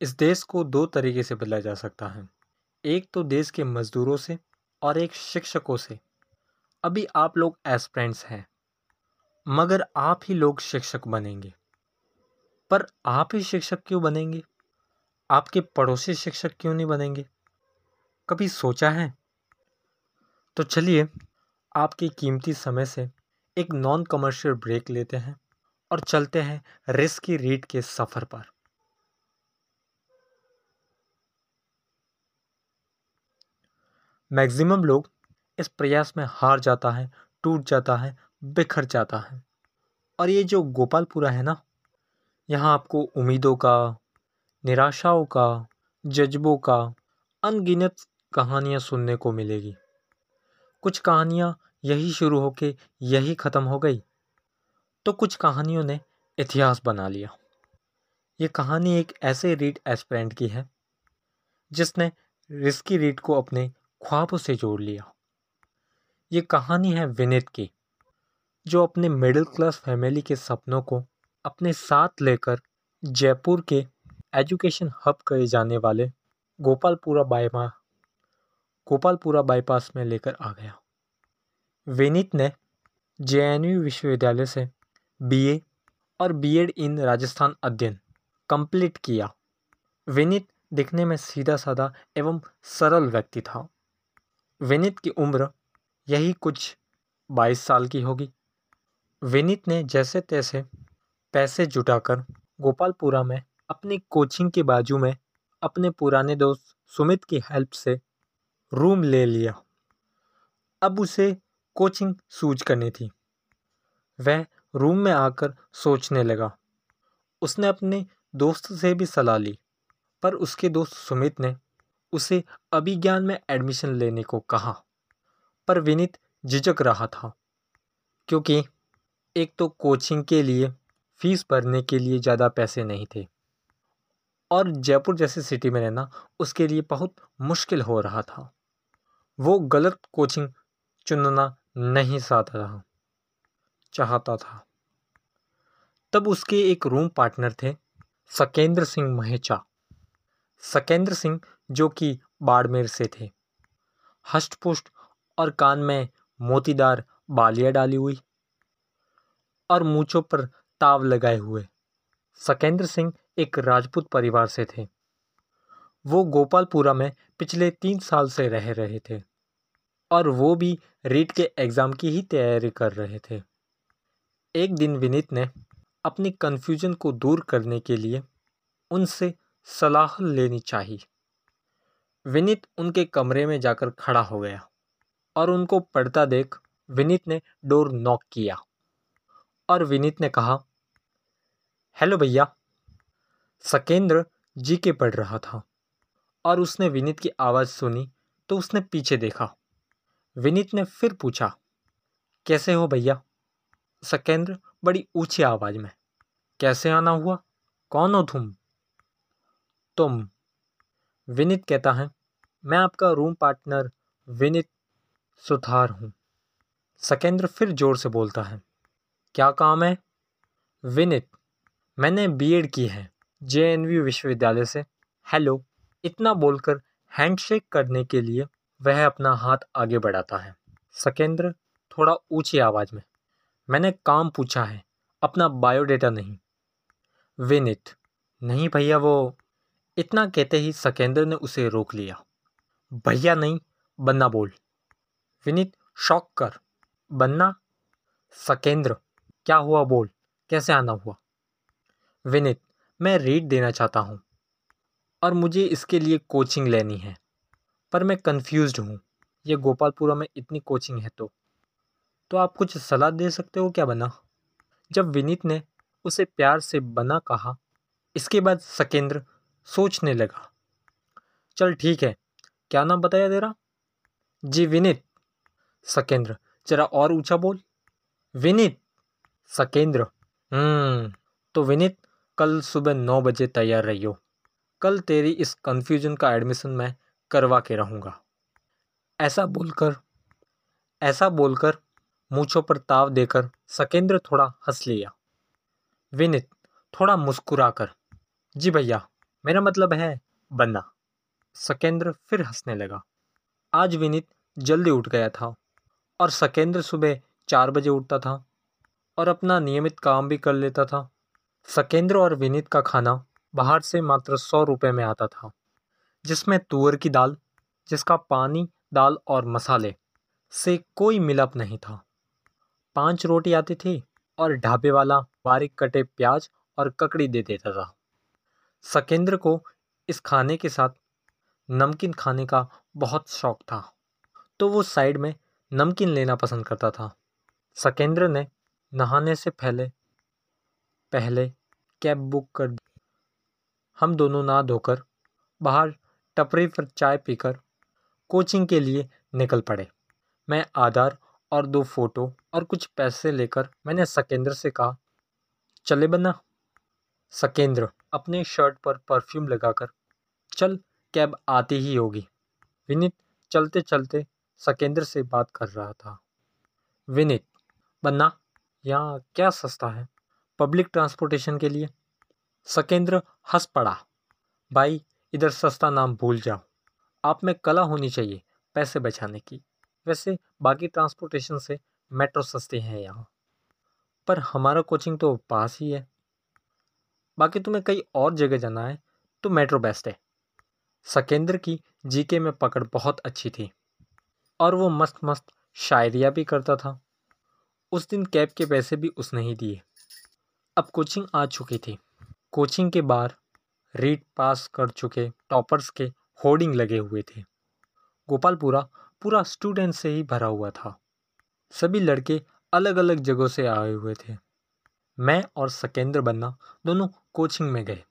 इस देश को दो तरीके से बदला जा सकता है। एक तो देश के मजदूरों से और एक शिक्षकों से। अभी आप लोग एस्प्रेंट्स हैं, मगर आप ही लोग शिक्षक बनेंगे। पर आप ही शिक्षक क्यों बनेंगे? आपके पड़ोसी शिक्षक क्यों नहीं बनेंगे? कभी सोचा है? तो चलिए, आपके कीमती समय से एक नॉन कमर्शियल ब्रेक लेते हैं और चलते हैं रिस्की रीड के सफ़र पर। मैक्सिमम लोग इस प्रयास में हार जाता है, टूट जाता है, बिखर जाता है। और ये जो गोपालपुरा है ना, यहाँ आपको उम्मीदों का, निराशाओं का, जज्बों का, अनगिनत कहानियाँ सुनने को मिलेगी। कुछ कहानियाँ यही शुरू होके यही ख़त्म हो गई तो कुछ कहानियों ने इतिहास बना लिया। ये कहानी एक ऐसे रीड एस्पेरेंट की है, जिसने रिस्की रीड को अपने ख्वाबों से जोड़ लिया। ये कहानी है विनित की, जो अपने मिडिल क्लास फैमिली के सपनों को अपने साथ लेकर जयपुर के एजुकेशन हब कहे जाने वाले गोपालपुरा बाईमा गोपालपुरा बाईपास में लेकर आ गया। विनीत ने जेएनयू विश्वविद्यालय से बीए और बीएड इन राजस्थान अध्ययन कंप्लीट किया। विनीत दिखने में सीधा साधा एवं सरल व्यक्ति था। विनीत की उम्र यही कुछ बाईस साल की होगी। विनीत ने जैसे तैसे पैसे जुटाकर गोपालपुरा में अपनी कोचिंग के बाजू में अपने पुराने दोस्त सुमित की हेल्प से रूम ले लिया। अब उसे कोचिंग सूझ करनी थी। वह रूम में आकर सोचने लगा। उसने अपने दोस्त से भी सलाह ली, पर उसके दोस्त सुमित ने उसे अभिज्ञान में एडमिशन लेने को कहा। पर विनीत झिझक रहा था, क्योंकि एक तो कोचिंग के लिए फ़ीस भरने के लिए ज़्यादा पैसे नहीं थे। और जयपुर जैसे सिटी में रहना उसके लिए बहुत मुश्किल हो रहा था। वो गलत कोचिंग चुनना नहीं चाहता था चाहता था। तब उसके एक रूम पार्टनर थे सकेंद्र सिंह महेचा। सकेंद्र सिंह जो कि बाड़मेर से थे। हष्ट पुष्ट और कान में मोतीदार बालियाँ डाली हुई और मूछों पर ताव लगाए हुए। सकेंद्र सिंह एक राजपूत परिवार से थे। वो गोपालपुरा में पिछले तीन साल से रह रहे थे और वो भी रीट के एग्ज़ाम की ही तैयारी कर रहे थे। एक दिन विनीत ने अपनी कन्फ्यूज़न को दूर करने के लिए उनसे सलाह लेनी चाहिए विनीत उनके कमरे में जाकर खड़ा हो गया और उनको पढ़ता देख विनीत ने डोर नॉक किया और विनीत ने कहा, हेलो भैया। सकेंद्र जी के पढ़ रहा था और उसने विनीत की आवाज़ सुनी तो उसने पीछे देखा। विनीत ने फिर पूछा, कैसे हो भैया? सकेंद्र बड़ी ऊँची आवाज़ में, कैसे आना हुआ? कौन हो तुम? तुम, विनीत कहता है मैं आपका रूम पार्टनर विनीत सुथार हूँ। सकेंद्र फिर ज़ोर से बोलता है, क्या काम है? विनीत, मैंने बीएड की है जे विश्वविद्यालय से। हेलो इतना बोलकर हैंडशेक करने के लिए वह अपना हाथ आगे बढ़ाता है। सकेंद्र थोड़ा ऊँची आवाज़ में, मैंने काम पूछा है, अपना बायोडेटा नहीं। विनित, नहीं भैया, वो इतना कहते ही सकेंद्र ने उसे रोक लिया। भैया नहीं, बन्ना बोल। विनीत, शौक कर। बन्ना, सकेंद्र, क्या हुआ बोल, कैसे आना हुआ? विनीत, मैं रीड देना चाहता हूँ, और मुझे इसके लिए कोचिंग लेनी है, पर मैं कंफ्यूज्ड हूँ, ये गोपालपुरा में इतनी कोचिंग है तो। तो आप कुछ सलाह दे सकते हो क्या बना जब विनीत ने उसे प्यार से बना कहा, इसके बाद सकेंद्र सोचने लगा। चल ठीक है क्या नाम बताया तेरा? जी, विनीत सकेंद्र। जरा और ऊँचा बोल। विनीत सकेंद्र। हम्म तो विनीत, कल सुबह नौ बजे तैयार रहियो। कल तेरी इस कन्फ्यूज़न का एडमिशन मैं करवा के रहूँगा। ऐसा बोलकर ऐसा बोलकर मूछों पर ताव देकर सकेंद्र थोड़ा हंस लिया। विनित, थोड़ा मुस्कुराकर, जी भैया, मेरा मतलब है, बनना। सकेंद्र फिर हंसने लगा। आज विनीत जल्दी उठ गया था और सकेंद्र सुबह चार बजे उठता था और अपना नियमित काम भी कर लेता था। सकेंद्र और विनीत का खाना बाहर से मात्र सौ रुपये में आता था, जिसमें तुअर की दाल, जिसका पानी, दाल और मसाले से कोई मिलाप नहीं था। पाँच रोटी आती थी और ढाबे वाला बारीक कटे प्याज और ककड़ी दे देता था। सकेंद्र को इस खाने के साथ नमकीन खाने का बहुत शौक था। तो वो साइड में नमकीन लेना पसंद करता था। सकेंद्र ने नहाने से पहले पहले कैब बुक कर दी। हम दोनों नहा धोकर बाहर टपरी पर चाय पीकर कोचिंग के लिए निकल पड़े। मैं आधार और दो फ़ोटो और कुछ पैसे लेकर मैंने सकेंद्र से कहा, चले बना सकेंद्र अपने शर्ट पर परफ्यूम लगाकर, चल कैब आती ही होगी। विनीत चलते चलते सकेंद्र से बात कर रहा था। विनीत, बन्ना, यहाँ क्या सस्ता है? पब्लिक ट्रांसपोर्टेशन के लिए? सकेंद्र हंस पड़ा। भाई, इधर सस्ता नाम भूल जाओ। आप में कला होनी चाहिए पैसे बचाने की। वैसे बाकी ट्रांसपोर्टेशन से मेट्रो सस्ते हैं यहाँ। पर हमारा कोचिंग तो पास ही है। बाकी तुम्हें कई और जगह जाना है तो मेट्रो बेस्ट है। सकेंद्र की जीके में पकड़ बहुत अच्छी थी। और वो मस्त मस्त शायरिया भी करता था। उस दिन कैब के पैसे भी उसने ही दिए। अब कोचिंग आ चुकी थी। कोचिंग के बाहर रीट पास कर चुके टॉपर्स के होर्डिंग लगे हुए थे। गोपालपुरा पूरा स्टूडेंट से ही भरा हुआ था। सभी लड़के अलग अलग जगहों से आए हुए थे। मैं और सकेंद्र बन्ना दोनों कोचिंग में गए।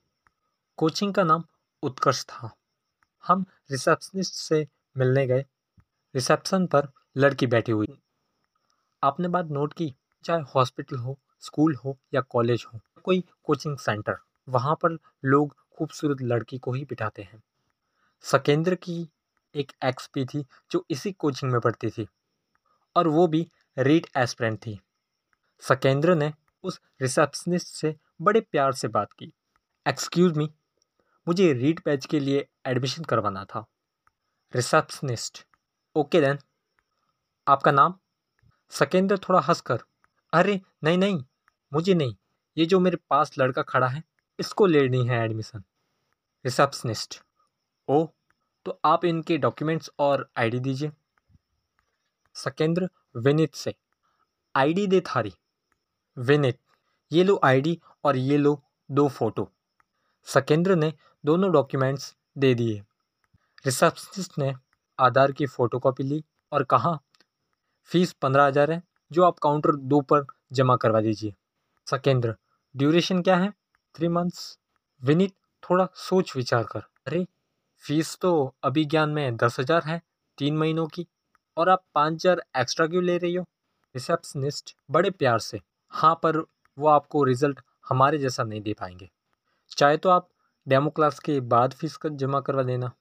कोचिंग का नाम उत्कर्ष था। हम रिसेप्शनिस्ट से मिलने गए। रिसेप्शन पर लड़की बैठी हुई। आपने बात नोट की, चाहे हॉस्पिटल हो, स्कूल हो या कॉलेज हो, कोई कोचिंग सेंटर, वहाँ पर लोग खूबसूरत लड़की को ही बिठाते हैं। सकेंद्र की एक एक्स पी थी जो इसी कोचिंग में पढ़ती थी, और वो भी रीट एस्परेंट थी। सकेंद्र ने उस रिसेप्शनिस्ट से बड़े प्यार से बात की। एक्सक्यूज़ मी मुझे रीड बैच के लिए एडमिशन करवाना था। रिसेप्शनिस्ट। Okay then. आपका नाम? सकेंद्र थोड़ा हंसकर। अरे, नहीं नहीं, मुझे नहीं। ये जो मेरे पास लड़का खड़ा है, इसको लेनी है एडमिशन। रिसेप्शनिस्ट। ओ तो आप इनके डॉक्यूमेंट्स और आईडी दीजिए। सकेंद्र, विनित से। आईडी दे थारी। विनित, ये लो आईडी और ये लो दो फ़ोटो। सकेंद्र ने दोनों डॉक्यूमेंट्स दे दिए। रिसेप्शनिस्ट ने आधार की फ़ोटोकॉपी ली और कहा, फ़ीस पंद्रह हज़ार है, जो आप काउंटर दो पर जमा करवा दीजिए। सकेंद्र ड्यूरेशन क्या है? थ्री मंथ्स विनीत, थोड़ा सोच विचार कर। अरे, फ़ीस तो अभिज्ञान में दस हज़ार है, तीन महीनों की। और आप पाँच हज़ार एक्स्ट्रा क्यों ले रही हो? रिसेप्शनिस्ट बड़े प्यार से हाँ पर वो आपको रिज़ल्ट हमारे जैसा नहीं दे पाएँगे। चाहे तो आप डेमो क्लास के बाद फ़ीस का जमा करवा देना।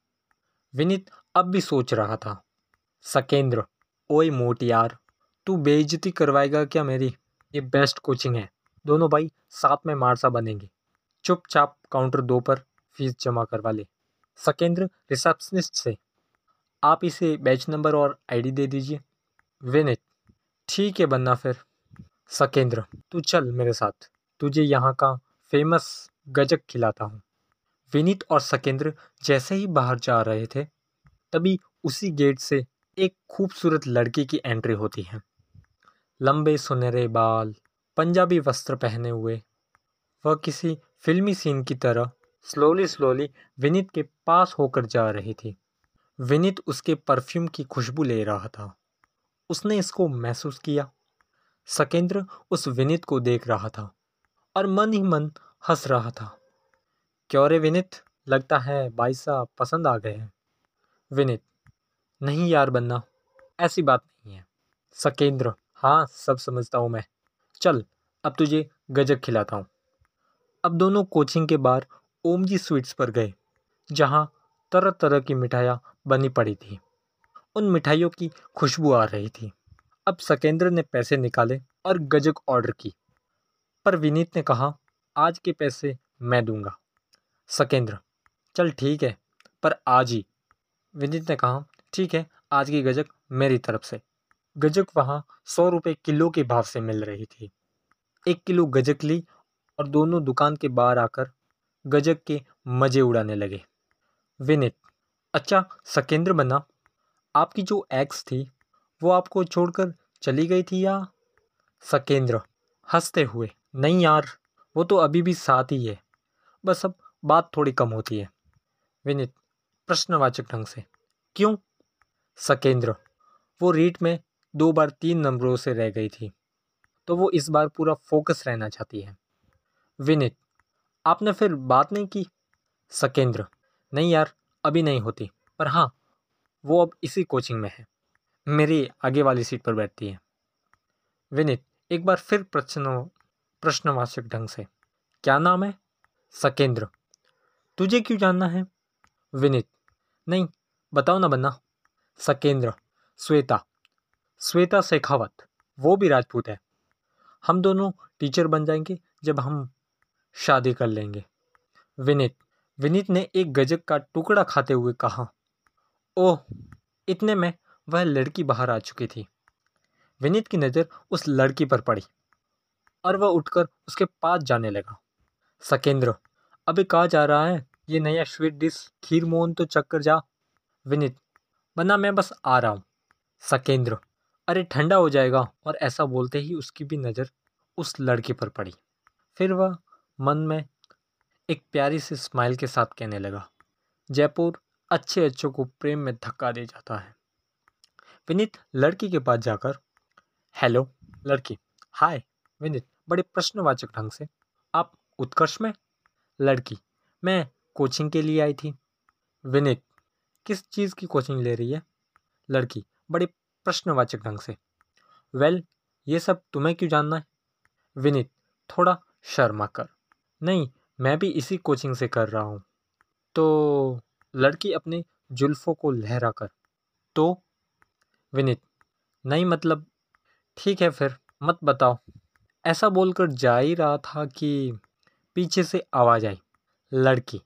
विनीत अब भी सोच रहा था। सकेंद्र, ओए मोट यार, तू बेइज्जती करवाएगा क्या मेरी? ये बेस्ट कोचिंग है। दोनों भाई साथ में मारसा बनेंगे। चुपचाप काउंटर दो पर फ़ीस जमा करवा ले। सकेंद्र रिसेप्शनिस्ट से, आप इसे बैच नंबर और आईडी दे दीजिए। विनित, ठीक है बनना फिर। सकेंद्र, तू चल मेरे साथ। तुझे यहाँ का फ़ेमस गजक खिलाता हूँ। विनीत और सकेंद्र जैसे ही बाहर जा रहे थे, तभी उसी गेट से एक खूबसूरत लड़की की एंट्री होती है। लंबे सुनहरे बाल, पंजाबी वस्त्र पहने हुए, वह किसी फिल्मी सीन की तरह स्लोली स्लोली विनीत के पास होकर जा रही थी। विनीत उसके परफ्यूम की खुशबू ले रहा था। उसने इसको महसूस किया। सकेंद्र उस विनीत को देख रहा था और मन ही मन हंस रहा था। क्यों रे विनित लगता है भाई साहब पसंद आ गए हैं। विनित, नहीं यार बनना, ऐसी बात नहीं है। सकेंद्र हाँ सब समझता हूँ मैं। चल, अब तुझे गजक खिलाता हूँ। अब दोनों कोचिंग के बाहर ओम जी स्वीट्स पर गए, जहाँ तरह तरह की मिठाइयाँ बनी पड़ी थी। उन मिठाइयों की खुशबू आ रही थी। अब सकेंद्र ने पैसे निकाले और गजक ऑर्डर की। पर विनीत ने कहा, आज के पैसे मैं दूँगा। सकेंद्र। चल ठीक है, पर आज ही। विनीत ने कहा, ठीक है, आज की गजक मेरी तरफ़ से। गजक वहाँ सौ रुपये किलो के भाव से मिल रही थी। एक किलो गजक ली और दोनों दुकान के बाहर आकर गजक के मज़े उड़ाने लगे। विनित अच्छा सकेंद्र बना आपकी जो एक्स थी, वो आपको छोड़कर चली गई थी या? सकेंद्र, हँसते हुए, नहीं यार, वो तो अभी भी साथ ही है। बस अब बात थोड़ी कम होती है। विनित प्रश्नवाचक ढंग से, क्यों? सकेंद्र, वो रीट में दो बार तीन नंबरों से रह गई थी तो वो इस बार पूरा फोकस रहना चाहती है। विनित, आपने फिर बात नहीं की? सकेंद्र, नहीं यार, अभी नहीं होती, पर हाँ वो अब इसी कोचिंग में है, मेरी आगे वाली सीट पर बैठती है। विनित एक बार फिर प्रश्न, प्रश्नवाचक ढंग से, क्या नाम है? सकेंद्र तुझे क्यों जानना है? विनित। नहीं, बताओ ना बन्ना। सकेंद्र। श्वेता। श्वेता शेखावत। वो भी राजपूत है। हम दोनों टीचर बन जाएँगे जब हम शादी कर लेंगे। विनीत। विनीत ने एक गजक का टुकड़ा खाते हुए कहा, ओह, इतने में वह लड़की बाहर आ चुकी थी। विनीत की नज़र उस लड़की पर पड़ी और वह उठकर उसके पास जाने लगा। सकेंद्र। अभी कहा जा रहा है? ये नया स्वीट डिश खीर मोहन तो चक्कर जा। विनित बना मैं बस आ रहा हूँ। सकेंद्र, अरे ठंडा हो जाएगा। और ऐसा बोलते ही उसकी भी नज़र उस लड़के पर पड़ी। फिर वह मन में एक प्यारी सी स्माइल के साथ कहने लगा, जयपुर अच्छे अच्छों को प्रेम में धक्का दे जाता है। विनीत, लड़की के पास जाकर, हेलो, लड़की। हाय, विनीत, बड़े प्रश्नवाचक ढंग से। आप उत्कर्ष में? लड़की। मैं कोचिंग के लिए आई थी। विनित, किस चीज़ की कोचिंग ले रही है? लड़की, बड़े प्रश्नवाचक ढंग से। वेल, ये सब तुम्हें क्यों जानना है? विनित, थोड़ा शर्मा कर। नहीं, मैं भी इसी कोचिंग से कर रहा हूँ। तो लड़की अपने जुल्फ़ों को लहरा कर तो? विनित, नहीं मतलब ठीक है फिर, मत बताओ। ऐसा बोलकर जा ही रहा था कि पीछे से आवाज़ आई, लड़की,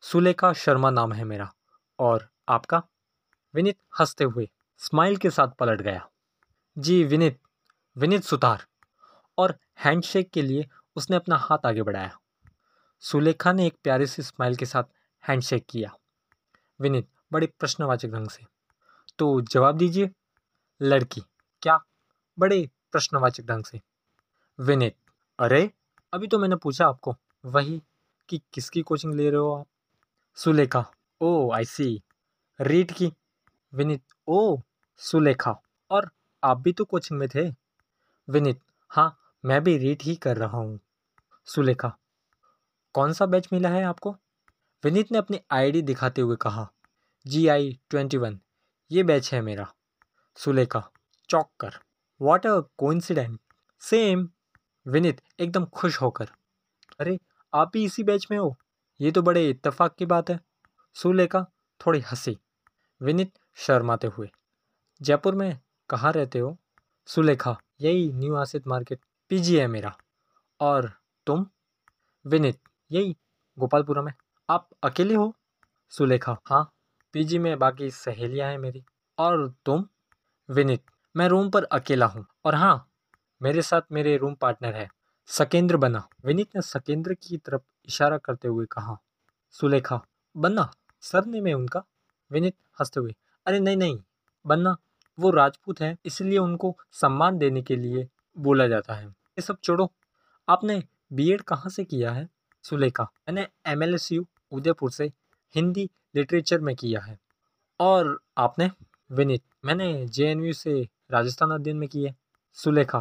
सुलेखा शर्मा नाम है मेरा और आपका? विनीत हँसते हुए स्माइल के साथ पलट गया। जी, विनीत विनीत सुतार और हैंडशेक के लिए उसने अपना हाथ आगे बढ़ाया। सुलेखा ने एक प्यारे से स्माइल के साथ हैंडशेक किया। विनीत बड़े प्रश्नवाचक ढंग से तो जवाब दीजिए, लड़की, क्या? बड़े प्रश्नवाचक ढंग से, विनीत, अरे अभी तो मैंने पूछा आपको, वही कि किसकी कोचिंग ले रहे हो आप? सुलेखा। ओ आई सी रीट की। विनीत। ओ सुलेखा। और आप भी तो कोचिंग में थे। विनीत। हाँ मैं भी रीट ही कर रहा हूँ। सुलेखा। कौन सा बैच मिला है आपको? विनीत ने अपनी आईडी दिखाते हुए कहा जी आई ट्वेंटी वन ये बैच है मेरा। सुलेखा। चौक कर। What a coincident same Vineet एकदम खुश होकर, अरे, आप भी इसी बैच में हो? ये तो बड़े इत्तेफाक की बात है। सुलेखा थोड़ी हँसी। विनीत शर्माते हुए, जयपुर में कहाँ रहते हो? सुलेखा, यही न्यू आसित मार्केट, पीजी है मेरा। और तुम? विनीत, यही गोपालपुरा में। आप अकेले हो? सुलेखा हाँ पीजी में बाकी सहेलियाँ हैं मेरी। और तुम? विनीत, मैं रूम पर अकेला हूँ। और हाँ मेरे साथ मेरे रूम पार्टनर है। सकेंद्र बना। विनीत ने सकेंद्र की तरफ़ इशारा करते हुए कहा, सुलेखा, बन्ना, सरने में उनका? विनीत हँसते हुए, अरे नहीं नहीं, बन्ना, वो राजपूत हैं, इसलिए उनको सम्मान देने के लिए बोला जाता है। ये सब छोड़ो। आपने बीएड कहाँ से किया है? सुलेखा, मैंने M L S U Udaipur से हिंदी लिटरेचर में किया है। और आपने, विनीत, मैंने जे एन यू से राजस्थान अध्ययन में किया है। सुलेखा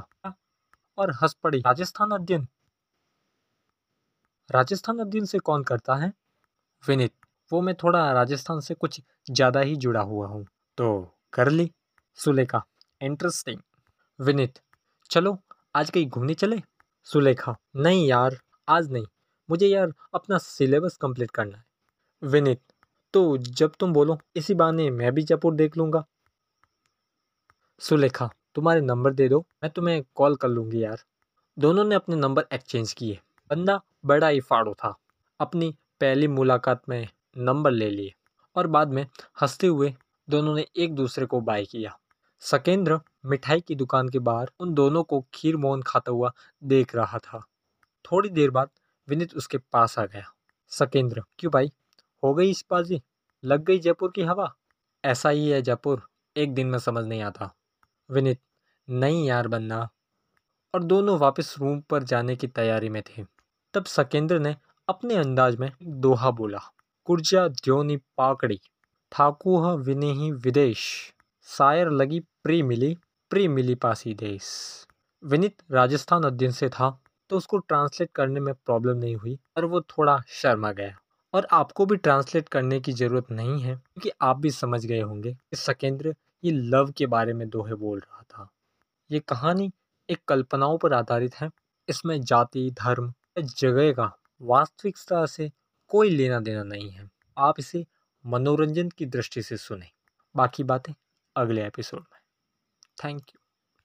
और हंस पड़ी। राजस्थान अध्ययन। राजस्थान अध्ययन से कौन करता है? विनीत। वो मैं थोड़ा राजस्थान से कुछ ज़्यादा ही जुड़ा हुआ हूँ। तो कर ली। सुलेखा। इंटरेस्टिंग विनीत। चलो, आज कहीं घूमने चले? सुलेखा। नहीं यार, आज नहीं। मुझे यार अपना सिलेबस कंप्लीट करना है। विनीत। तो जब तुम बोलो, इसी बहाने मैं भी जयपुर देख लूँगा। सुलेखा। तुम्हारे नंबर दे दो, मैं तुम्हें कॉल कर लूँगी यार। दोनों ने अपने नंबर एक्सचेंज किए। बंदा बड़ा ही फाड़ो था। अपनी पहली मुलाकात में नंबर ले लिए और बाद में हँसते हुए दोनों ने एक दूसरे को बाय किया। सकेंद्र मिठाई की दुकान के बाहर उन दोनों को खीर मोहन खाता हुआ देख रहा था। थोड़ी देर बाद विनीत उसके पास आ गया। सकेंद्र, क्यों भाई? हो गई इस बाजी? लग गई जयपुर की हवा? ऐसा ही है जयपुर। एक दिन में समझ नहीं आता। विनीत, नहीं यार बनना। और दोनों वापस रूम पर जाने की तैयारी में थे। तब सकेंद्र ने अपने अंदाज में दोहा बोला कुर्जा द्योनी पाकड़ी ठाकुह विनेही विदेश शायर लगी प्री मिली प्री मिली पासी देश। विनित राजस्थान अध्ययन से था तो उसको ट्रांसलेट करने में प्रॉब्लम नहीं हुई और वो थोड़ा शर्मा गया। और आपको भी ट्रांसलेट करने की ज़रूरत नहीं है, क्योंकि आप भी समझ गए होंगे कि सकेंद्र ये लव के बारे में दोहे बोल रहा था। ये कहानी एक कल्पनाओं पर आधारित है। इसमें जाति, धर्म, जगह का वास्तविकता से कोई लेना देना नहीं है। आप इसे मनोरंजन की दृष्टि से सुने। बाकी बातें अगले एपिसोड में। Thank you.